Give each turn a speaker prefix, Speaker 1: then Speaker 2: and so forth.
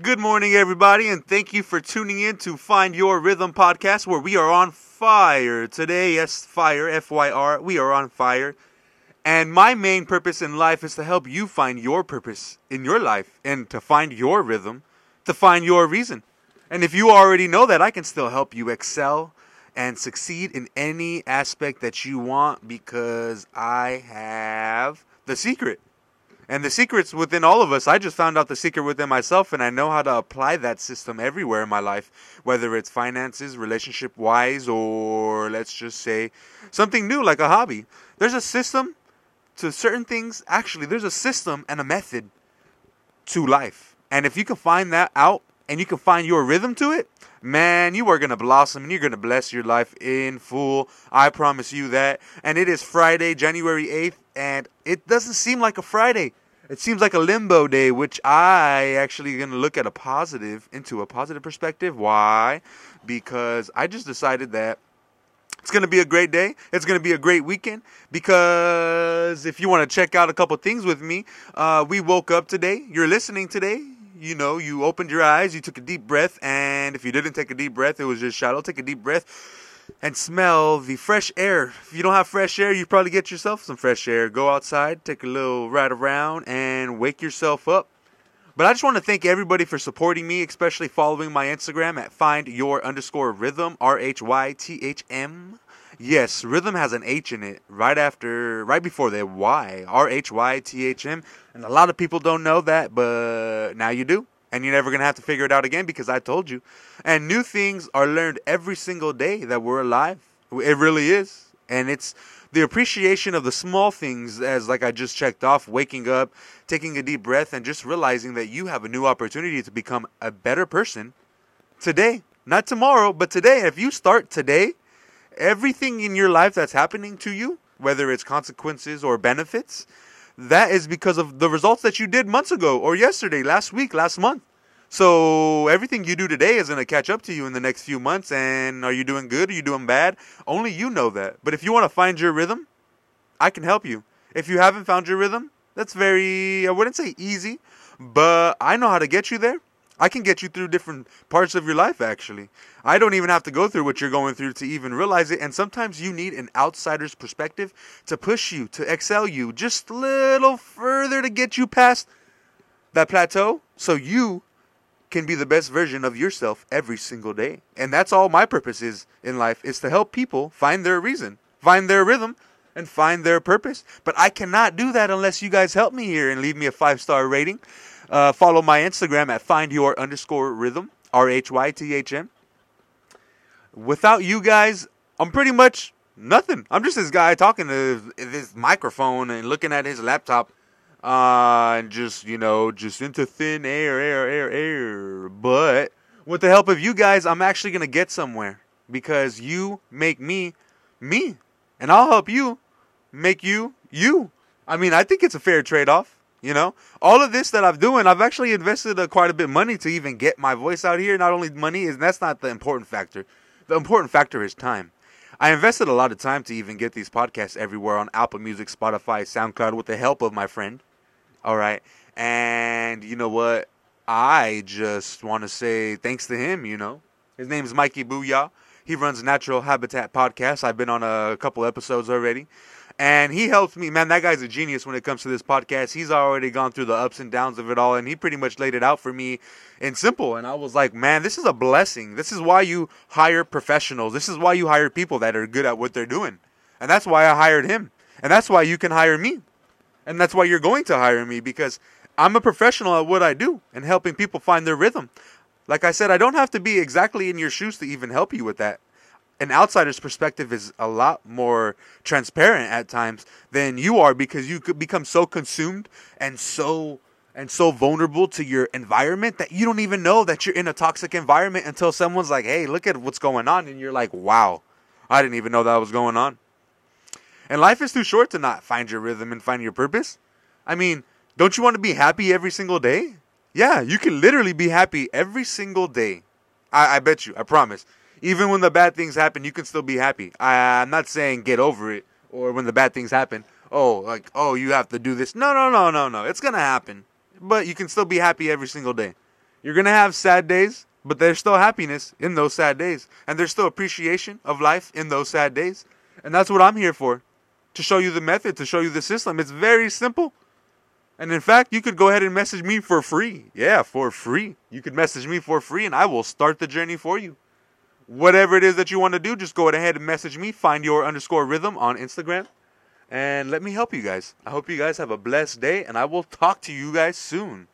Speaker 1: Good morning, everybody, and thank you for tuning in to Find Your Rhythm podcast, where we are on fire today. Yes, fire, F Y R. We are on fire. And my main purpose in life is to help you find your purpose in your life and to find your rhythm, to find your reason. And if you already know that, I can still help you excel and succeed in any aspect that you want because I have the secret. And the secret's within all of us. I just found out the secret within myself, and I know how to apply that system everywhere in my life, whether it's finances, relationship wise, or let's just say something new like a hobby. There's a system to certain things. Actually, there's a system and a method to life. And if you can find that out and you can find your rhythm to it, man, you are going to blossom and you're going to bless your life in full. I promise you that. And it is Friday, January 8th, and it doesn't seem like a Friday. It seems like a limbo day, which I actually going to look at a positive into a positive perspective. Why? Because I just decided that it's going to be a great day. It's going to be a great weekend because if you want to check out a couple things with me, uh, we woke up today. You're listening today. You know, you opened your eyes, you took a deep breath, and if you didn't take a deep breath, it was just shallow. Take a deep breath and smell the fresh air. If you don't have fresh air, you probably get yourself some fresh air. Go outside, take a little ride around, and wake yourself up. But I just want to thank everybody for supporting me, especially following my Instagram at find your underscore rhythm, R H Y T H M. Yes, rhythm has an H in it right after, right before the Y, R H Y T H M. And a lot of people don't know that, but now you do. And you're never going to have to figure it out again because I told you. And new things are learned every single day that we're alive. It really is. And it's the appreciation of the small things, as like I just checked off, waking up, taking a deep breath, and just realizing that you have a new opportunity to become a better person today. Not tomorrow, but today. If you start today, everything in your life that's happening to you, whether it's consequences or benefits, that is because of the results that you did months ago or yesterday, last week, last month. So everything you do today is going to catch up to you in the next few months. And are you doing good? Are you doing bad? Only you know that. But if you want to find your rhythm, I can help you. If you haven't found your rhythm, that's very, I wouldn't say easy, but I know how to get you there. I can get you through different parts of your life, actually. I don't even have to go through what you're going through to even realize it. And sometimes you need an outsider's perspective to push you, to excel you just a little further to get you past that plateau so you can be the best version of yourself every single day. And that's all my purpose is in life is to help people find their reason, find their rhythm, and find their purpose. But I cannot do that unless you guys help me here and leave me a five star rating. Uh, follow my Instagram at find your underscore rhythm, R H Y T H M. Without you guys, I'm pretty much nothing. I'm just this guy talking to this microphone and looking at his laptop, uh, and just you know, just into thin air, air, air, air. But with the help of you guys, I'm actually gonna get somewhere because you make me me, and I'll help you make you you. I mean, I think it's a fair trade off. You know, all of this that I'm doing, I've actually invested uh, quite a bit of money to even get my voice out here. Not only money is that's not the important factor. The important factor is time. I invested a lot of time to even get these podcasts everywhere on Apple Music, Spotify, SoundCloud with the help of my friend. All right. And you know what? I just want to say thanks to him, you know. His name is Mikey Booyah. He runs Natural Habitat Podcast. I've been on a couple episodes already. And he helps me, man. That guy's a genius when it comes to this podcast. He's already gone through the ups and downs of it all, and he pretty much laid it out for me in simple. And I was like, man, this is a blessing. This is why you hire professionals. This is why you hire people that are good at what they're doing. And that's why I hired him. And that's why you can hire me. And that's why you're going to hire me because I'm a professional at what I do and helping people find their rhythm. Like I said, I don't have to be exactly in your shoes to even help you with that an outsider's perspective is a lot more transparent at times than you are because you could become so consumed and so and so vulnerable to your environment that you don't even know that you're in a toxic environment until someone's like, "Hey, look at what's going on." And you're like, "Wow. I didn't even know that was going on." And life is too short to not find your rhythm and find your purpose. I mean, don't you want to be happy every single day? Yeah, you can literally be happy every single day. I, I bet you. I promise even when the bad things happen, you can still be happy. I, I'm not saying get over it or when the bad things happen, oh, like, oh, you have to do this. No, no, no, no, no. It's going to happen. But you can still be happy every single day. You're going to have sad days, but there's still happiness in those sad days. And there's still appreciation of life in those sad days. And that's what I'm here for to show you the method, to show you the system. It's very simple. And in fact, you could go ahead and message me for free. Yeah, for free. You could message me for free and I will start the journey for you. Whatever it is that you want to do, just go ahead and message me. Find your underscore rhythm on Instagram. And let me help you guys. I hope you guys have a blessed day and I will talk to you guys soon.